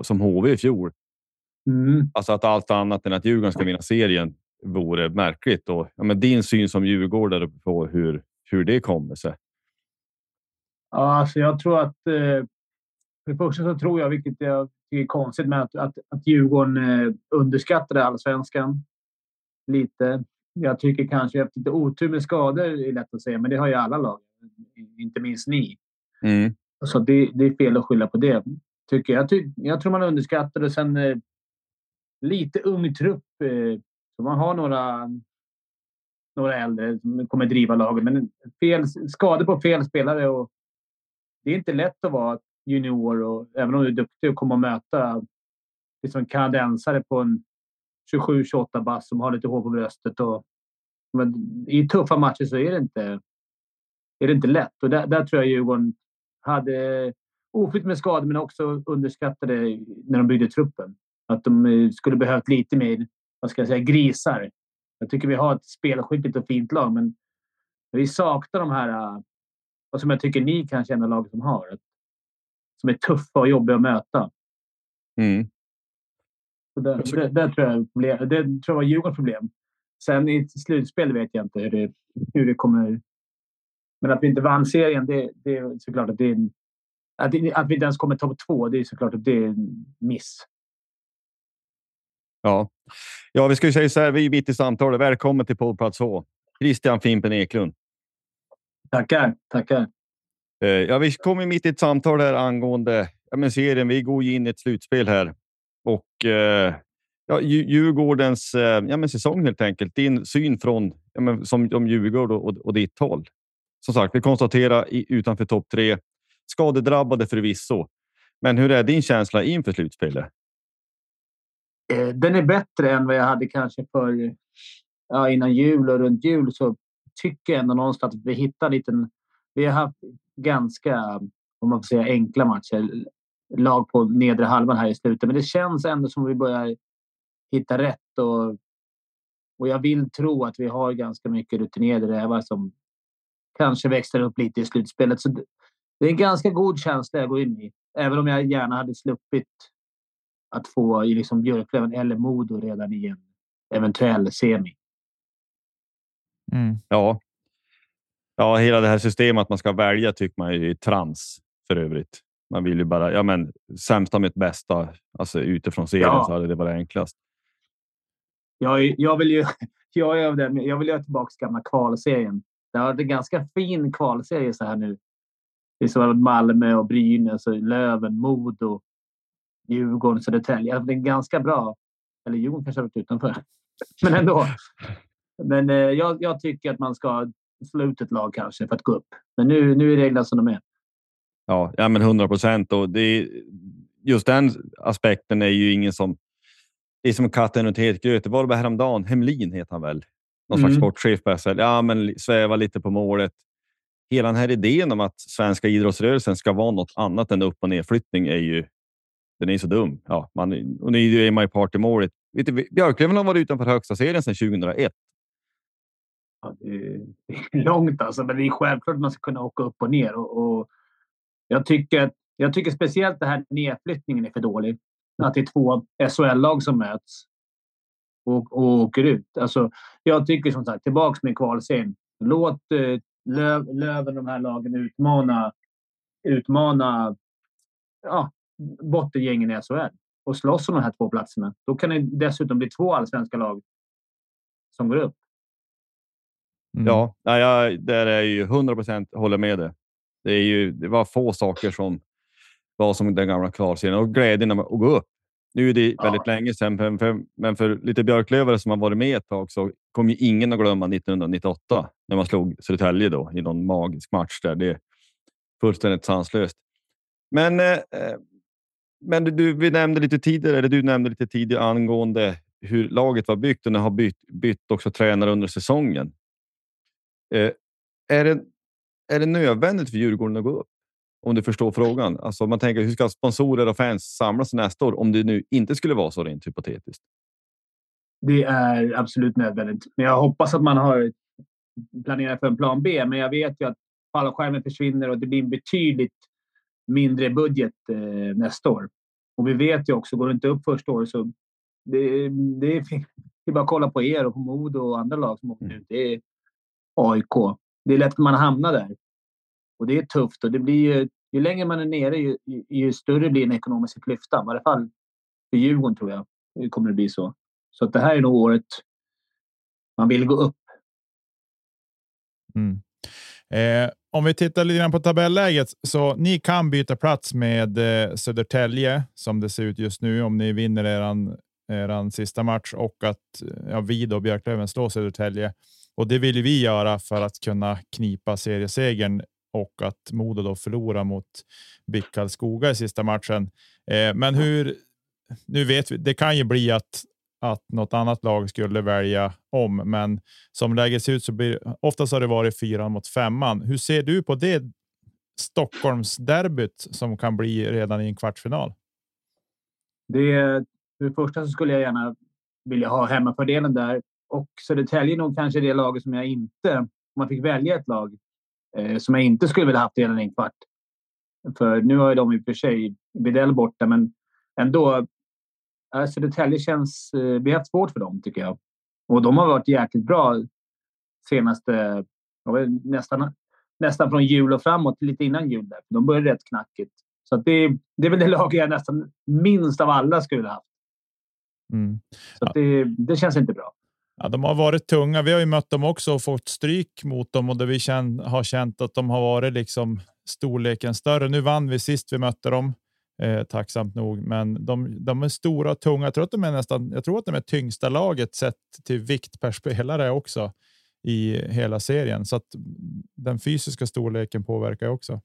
som HV i fjol. Mm. Alltså att allt annat än att Djurgården ska vinna serien vore märkligt. Och, ja, men din syn som djurgårdare på hur, hur det kommer sig? Ja, alltså jag tror att... Eh, för det första så tror jag, vilket jag tycker är konstigt, med att, att, att Djurgården eh, underskattade allsvenskan lite. Jag tycker kanske att lite otur med skador är lätt att säga, men det har ju alla lag. Inte minst ni. Mm. Så det, det är fel att skylla på det, Tycker jag. Ty jag tror man underskattar det. Sen eh, lite ung trupp. Eh, så man har några, några äldre som kommer driva laget. Men fel, skador på fel spelare. Och det är inte lätt att vara junior, och, även om du är duktig, och komma och möta liksom kanadensare på en 27-28 bass som har lite hår på bröstet. Och, men I tuffa matcher så är det inte, är det inte lätt. Och där, där tror jag Djurgården hade oflyt med skador, men också underskattade när de byggde truppen. Att de eh, skulle behövt lite mer vad ska jag säga, grisar. Jag tycker vi har ett spelskickligt och fint lag, men vi saknar de här, eh, och som jag tycker ni en av lagen som har, som är tuffa och jobbiga att möta. Mm. Så där, det, där tror jag, det, det tror jag var Djurgårdens problem. Sen i slutspel vet jag inte hur det, hur det kommer... Men att vi inte vann serien, det, det är såklart att det är en, att, att vi inte ens kommer topp två, det är såklart att det är en miss. Ja, ja vi ska ju säga så här, vi är mitt i samtalet. Välkommen till poddplats H. Christian Fimpen Eklund. Tackar, tackar. Eh, ja, vi kommer mitt i ett samtal här angående ja, men serien. Vi går ju in i ett slutspel här och eh, ja, Djurgårdens eh, ja, men säsong helt enkelt. Din syn från ja, men, som om Djurgården och, och ditt håll. Som sagt, vi konstaterar i, utanför topp tre. Skadedrabbade förvisso. Men hur är din känsla inför slutspelet? Eh, den är bättre än vad jag hade kanske för ja, innan jul och runt jul. Så tycker jag ändå någonstans att vi hittar lite. Vi har haft ganska, om man får säga, enkla matcher. Lag på nedre halvan här i slutet. Men det känns ändå som att vi börjar hitta rätt. Och, och jag vill tro att vi har ganska mycket rutinerade rävar som kanske växlar upp lite i slutspelet. Så det är en ganska god känsla jag går in i. Även om jag gärna hade sluppit att få i liksom Björklöven eller Modo redan i en eventuell semi. Mm. Ja. ja, hela det här systemet att man ska välja tycker man är trams för övrigt. Man vill ju bara, ja men sämsta med bästa, alltså utifrån serien ja. så hade det varit enklast. Jag, jag vill ju, *laughs* jag, är den, jag vill ju ha tillbaka gamla kvalserien. Det har varit en ganska fin kvalserie så här nu. Det är så Malmö och Brynäs och Löven, Modo, Djurgården, Södertälje. Det är ganska bra. Eller Djurgården kanske har varit utanför. *laughs* Men ändå. Men eh, jag, jag, tycker att man ska slå ut ett lag kanske för att gå upp. Men nu, nu är reglerna som de är. Ja, ja men 100 procent. Just den aspekten är ju ingen som... Det är som katten och ett gröt. Det var det häromdagen. Hemlin heter han väl? Någon mm. slags sportchef på SHL. Ja, men sväva lite på målet. Hela den här idén om att svenska idrottsrörelsen ska vara något annat än upp och nedflyttning är ju den är så dum. Ja, man, och nu är man ju part i målet. Björklöven har varit utanför högsta serien sedan 2001. Ja, *laughs* det är långt alltså, men det är självklart att man ska kunna åka upp och ner. Och, och jag, tycker, jag tycker speciellt det här nedflyttningen är för dålig. Att det är två SHL-lag som möts och, och åker ut. Alltså, jag tycker som sagt, tillbaka med kvalserien. Låt eh, Löv, Löven, de här lagen, utmana, utmana ja, bottengängen i SHL och slåss om de här två platserna. Då kan det dessutom bli två allsvenska lag som går upp. Mm. Ja, jag, där är jag ju 100 procent håller med dig. Det, är ju, det var få saker som var som den gamla kvalserien och glädjen att gå upp. Nu är det väldigt ja. länge sedan, men för, men för lite björklövare som har varit med ett tag så kommer ingen att glömma 1998 när man slog Södertälje då i någon magisk match där. Det är fullständigt sanslöst. Men eh, men du, vi nämnde lite tidigare, eller du nämnde lite tidigare angående hur laget var byggt och ni har bytt, bytt också tränare under säsongen. Eh, är, det, är det nödvändigt för Djurgården att gå upp? Om du förstår frågan. Alltså man tänker, hur ska sponsorer och fans samlas nästa år om det nu inte skulle vara så rent hypotetiskt? Det är absolut nödvändigt. Men jag hoppas att man har planerat för en plan B. Men jag vet ju att fallskärmen försvinner och det blir en betydligt mindre budget eh, nästa år. Och vi vet ju också, går det inte upp första året så det, det, är, det är bara att kolla på er och på Modo och andra lag som åker mm. ut. Det är AIK. Det är lätt att man hamnar där. Och det är tufft och det blir ju, ju längre man är nere ju, ju större blir den ekonomiska klyftan. I varje fall för Djurgården tror jag det kommer det bli så. Så att det här är nog året man vill gå upp. Mm. Eh, om vi tittar lite grann på tabelläget så ni kan byta plats med eh, Södertälje som det ser ut just nu om ni vinner eran, eran sista match och att ja, vi då Björklöven slår Södertälje. Och det vill vi göra för att kunna knipa seriesegern och att Modo då förlorar mot BIK Karlskoga i sista matchen. Eh, men hur? Nu vet vi. Det kan ju bli att att något annat lag skulle välja om, men som läget ser ut så blir oftast har det varit fyran mot femman. Hur ser du på det Stockholmsderbyt som kan bli redan i en kvartsfinal? Det, för det första så skulle jag gärna vilja ha hemmafördelen där och Södertälje nog kanske det laget som jag inte, om man fick välja ett lag, eh, som jag inte skulle vilja haft redan i en kvart. För nu har ju de i och för sig Widell borta, men ändå Södertälje känns... Eh, vi har haft svårt för dem, tycker jag. Och de har varit jäkligt bra senaste... Nästan, nästan från jul och framåt, lite innan jul. Där. De började rätt knackigt. Så det, det är väl det lag jag nästan minst av alla skulle ha haft. Mm. Så ja. det, det känns inte bra. Ja, de har varit tunga. Vi har ju mött dem också och fått stryk mot dem och där vi känn, har känt att de har varit liksom storleken större. Nu vann vi sist vi mötte dem eh, tacksamt nog. Men de, de är stora och tunga. Jag tror att de är nästan. Jag tror att de är tyngsta laget sett till vikt per spelare också i hela serien, så att den fysiska storleken påverkar också.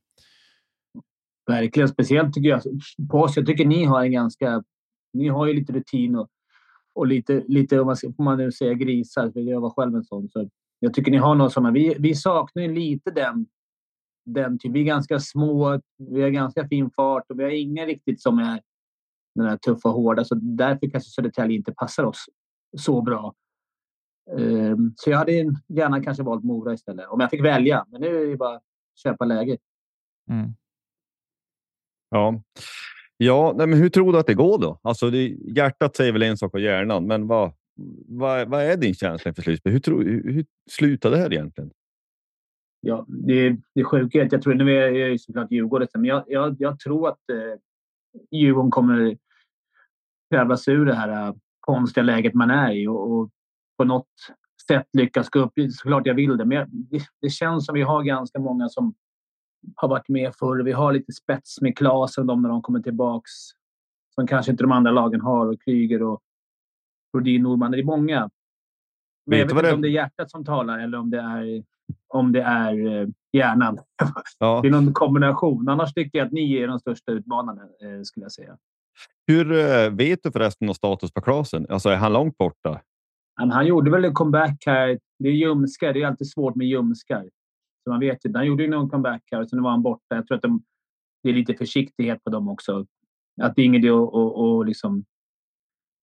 Verkligen, speciellt tycker jag på oss. Jag tycker ni har en ganska. Ni har ju lite rutin och, och lite, lite om man, får man nu säga grisar, för jag var själv en sån. Så jag tycker ni har något sådana. Vi, vi saknar ju lite den den typ. Vi är ganska små, vi har ganska fin fart och vi har ingen riktigt som är den här tuffa och hårda. Så därför kanske Södertälje inte passar oss så bra. Ehm, så jag hade gärna kanske valt Mora istället om jag fick välja. Men nu är det bara att köpa läget. Mm. Ja, ja nej, men hur tror du att det går då? Alltså, det, hjärtat säger väl en sak och hjärnan, men vad, vad, vad är din känsla inför slutspel? Hur, hur, hur slutar det här egentligen? Ja, det, det sjuka är att jag tror, nu är jag ju såklart Djurgården, men jag, jag, jag tror att eh, Djurgården kommer krävas ur det här äh, konstiga läget man är i och, och på något sätt lyckas gå upp. Såklart jag vill det, men jag, det, det, känns som vi har ganska många som har varit med förr. Vi har lite spets med Klasen och de när de kommer tillbaks som kanske inte de andra lagen har och Kryger och Rodin Norman. Det är många. Men jag vet inte om det är hjärtat som talar eller om det är om det är eh, hjärnan. Ja. det är någon kombination. Annars tycker jag att ni är de största utmanarna, eh, skulle jag säga. Hur eh, vet du förresten om status på Klasen? Alltså, är han långt borta? Han, han gjorde väl en comeback här. Det är ljumskar. Det är alltid svårt med ljumskar. Så man vet inte. Han gjorde ju någon comeback här och sen var han borta. Jag tror att de, det är lite försiktighet på dem också. Att det är ingen idé att, att, att liksom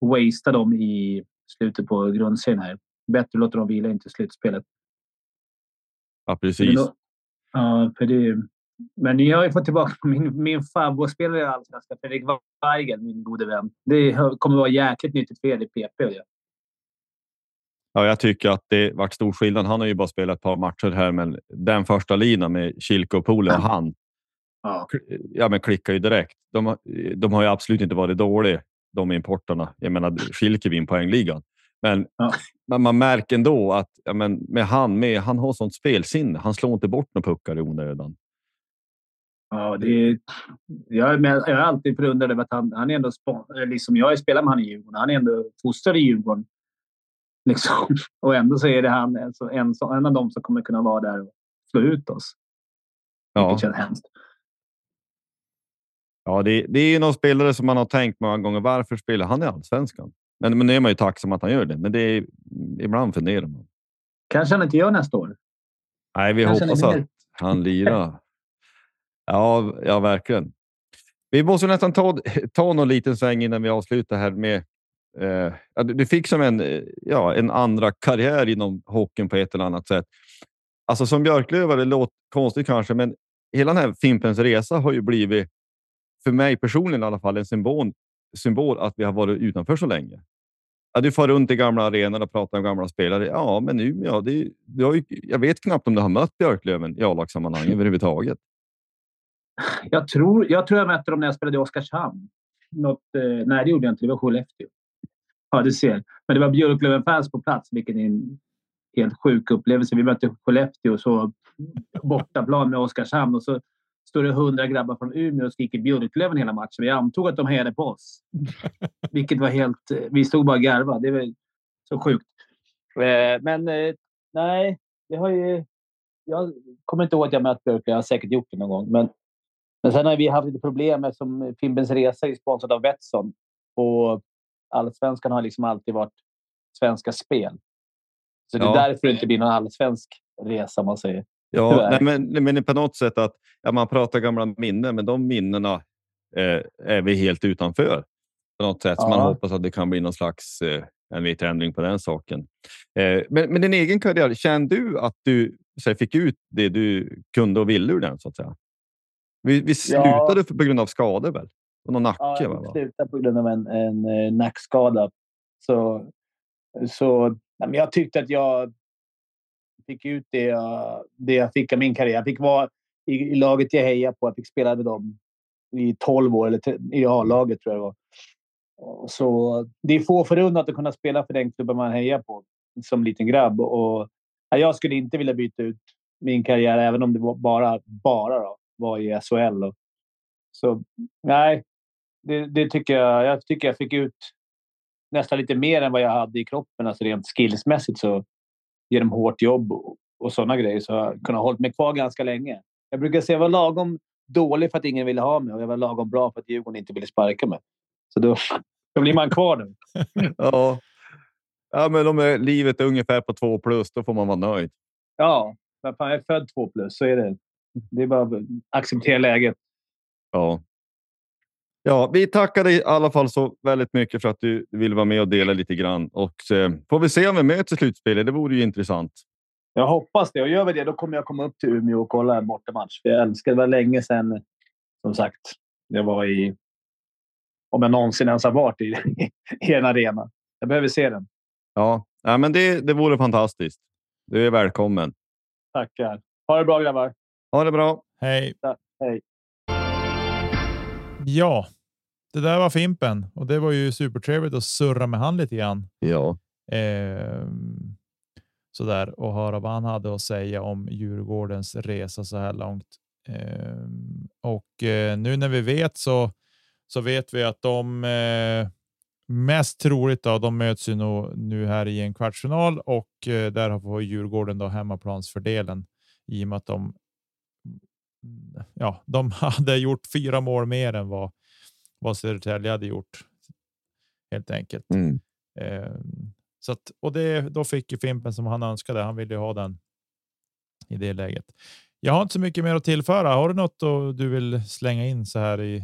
wastea dem i slutet på grundserien här. Bättre låta dem vila in till slutspelet. Ja, precis. Då, ja, för det, men ni har ju fått tillbaka *laughs* min, min favoritspelare i Allsvenskan, Fredrik Weigel, min gode vän. Det kommer vara jäkligt nyttigt för er i PP. Det. Ja, jag tycker att det varit stor skillnad. Han har ju bara spelat ett par matcher här, men den första linan med Kilke och Pole och han. Ja. ja, men klickar ju direkt. De, de har ju absolut inte varit dåliga, de importerna. Jag menar, Kilke vinner poängligan. Men, ja. men man märker ändå att ja, men med han, med, han har sånt spelsinne. Han slår inte bort några puckar i onödan. Ja, det är, jag, jag är alltid förundrad över att han, han är ändå... Liksom, jag har spelat med han i Djurgården. Han är ändå fostrad i Djurgården. Liksom. *laughs* Och ändå så är det han alltså, en, en av dem som kommer kunna vara där och slå ut oss. Ja. Vilket känns hemskt. Ja, det, det är någon spelare som man har tänkt många gånger. Varför spelar han i allsvenskan? Men, men nu är man ju tacksam att han gör det. Men det är, ibland funderar man. Kanske han inte gör nästa år. Nej, vi Kanske hoppas att han lirar. Ja, ja, verkligen. Vi måste nästan ta, ta någon liten sväng innan vi avslutar här med. Eh, du fick som en, ja, en andra karriär inom hockeyn på ett eller annat sätt. Alltså som Björklöv, det låter konstigt kanske, men hela den här Fimpens resa har ju blivit för mig personligen i alla fall en symbol, symbol att vi har varit utanför så länge. Ja, du får runt i gamla arenor och pratar med gamla spelare. Ja, men nu, ja, det, du har ju, jag vet knappt om du har mött Björklöven i A-lagssammanhang *laughs* överhuvudtaget. Jag tror, jag tror jag mötte dem när jag spelade i Oskarshamn. Något, eh, nej, det gjorde jag inte. Det var Skellefteå. Ja, du ser. Men det var Björklöven-fans på plats, vilket är en helt sjuk upplevelse. Vi mötte Skellefteå så bortaplan med Oskarshamn och så står det hundra grabbar från Umeå och skriker Björklöven hela matchen. Vi antog att de hejade på oss. *laughs* Vilket var helt... Vi stod bara och garvade. Det var så sjukt. Eh, men eh, nej, det har ju... Jag kommer inte ihåg att jag mött Björklöven. Jag har säkert gjort det någon gång. Men, men sen har vi haft lite problem med som Fimbens Resa är sponsrad av Betsson. Och allsvenskan har liksom alltid varit Svenska Spel. Så det är ja. därför det inte blir någon allsvensk resa, man säger. Ja, nej, men, men på något sätt att ja, man pratar gamla minnen, men de minnena eh, är vi helt utanför på något sätt. Ja. Så man hoppas att det kan bli någon slags eh, en vit ändring på den saken. Eh, men, men din egen karriär, kände du att du här, fick ut det du kunde och ville ur den? så att säga? Vi, vi slutade ja. på grund av skador väl? någon nacke? Ja, jag slutade på grund av en, en, en eh, nackskada. Så, så jag tyckte att jag fick ut det jag, det jag fick av min karriär. Jag fick vara i, i laget jag hejade på. Jag fick spela med dem i 12 år, eller i A-laget tror jag det var. Så det är få förunnat att kunna spela för den klubben man hejar på som liten grabb. Och, jag skulle inte vilja byta ut min karriär, även om det var bara, bara då, var i SHL. Så nej, det, det, tycker jag. Jag tycker jag fick ut nästan lite mer än vad jag hade i kroppen. Alltså rent skillsmässigt så genom hårt jobb och, och sådana grejer så har jag kunnat hålla mig kvar ganska länge. Jag brukar säga att jag var lagom dålig för att ingen ville ha mig och jag var lagom bra för att Djurgården inte ville sparka mig. Så då, då blir man kvar nu. *laughs* ja. ja, men om livet är ungefär på två plus, då får man vara nöjd. Ja, jag är född två plus, så är det. Det är bara att acceptera läget. Ja. Ja, vi tackar dig i alla fall så väldigt mycket för att du vill vara med och dela lite grann. Och eh, får vi se om vi möts i slutspelet. Det vore ju intressant. Jag hoppas det. Och gör vi det, då kommer jag komma upp till Umeå och kolla en bortamatch. Jag älskar det. var länge sedan, som sagt, jag var i... Om jag någonsin ens har varit i, *laughs* i en arena. Jag behöver se den. Ja, ja men det, det vore fantastiskt. Du är välkommen. Tackar. Ha det bra grabbar. Ha det bra. Hej. Ja, hej. Ja, det där var Fimpen och det var ju supertrevligt att surra med han lite grann. Ja. Eh, sådär och höra vad han hade att säga om Djurgårdens resa så här långt. Eh, och eh, nu när vi vet så, så vet vi att de eh, mest troligt då, de möts ju nog nu här i en kvartsfinal och eh, där får Djurgården då hemmaplansfördelen i och med att de ja, de *laughs* hade gjort fyra mål mer än vad, vad Södertälje hade gjort. Helt enkelt. Mm. Eh, så att, och det, då fick ju Fimpen som han önskade. Han ville ha den i det läget. Jag har inte så mycket mer att tillföra. Har du något du vill slänga in så här i?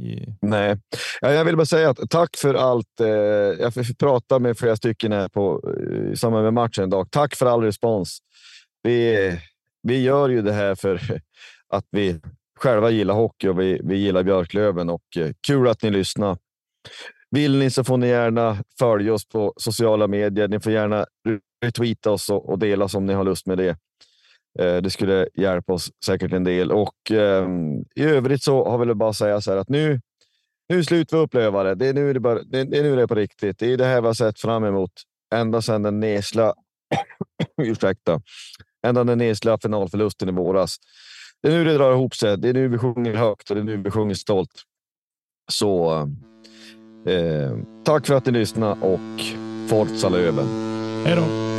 i... Nej, jag vill bara säga att tack för allt. Eh, jag fick prata med flera stycken här på, i samband med matchen idag. Tack för all respons. Vi, vi gör ju det här för att vi själva gillar hockey och vi, vi gillar Björklöven och eh, kul att ni lyssnar. Vill ni så får ni gärna följa oss på sociala medier. Ni får gärna retweeta oss och, och dela som ni har lust med det. Eh, det skulle hjälpa oss säkert en del och eh, i övrigt så har vi bara säga så här att nu. Nu slutar vi uppleva det. Det är nu det, bara, det, det är nu det är på riktigt. Det är det här vi har sett fram emot ända sedan den nesla. *coughs* ursäkta, ända den nesla finalförlusten i våras. Det är nu det drar ihop sig. Det är nu vi sjunger högt och det är nu vi sjunger stolt. Så eh, tack för att ni lyssnade och Forza Löven. Hej då!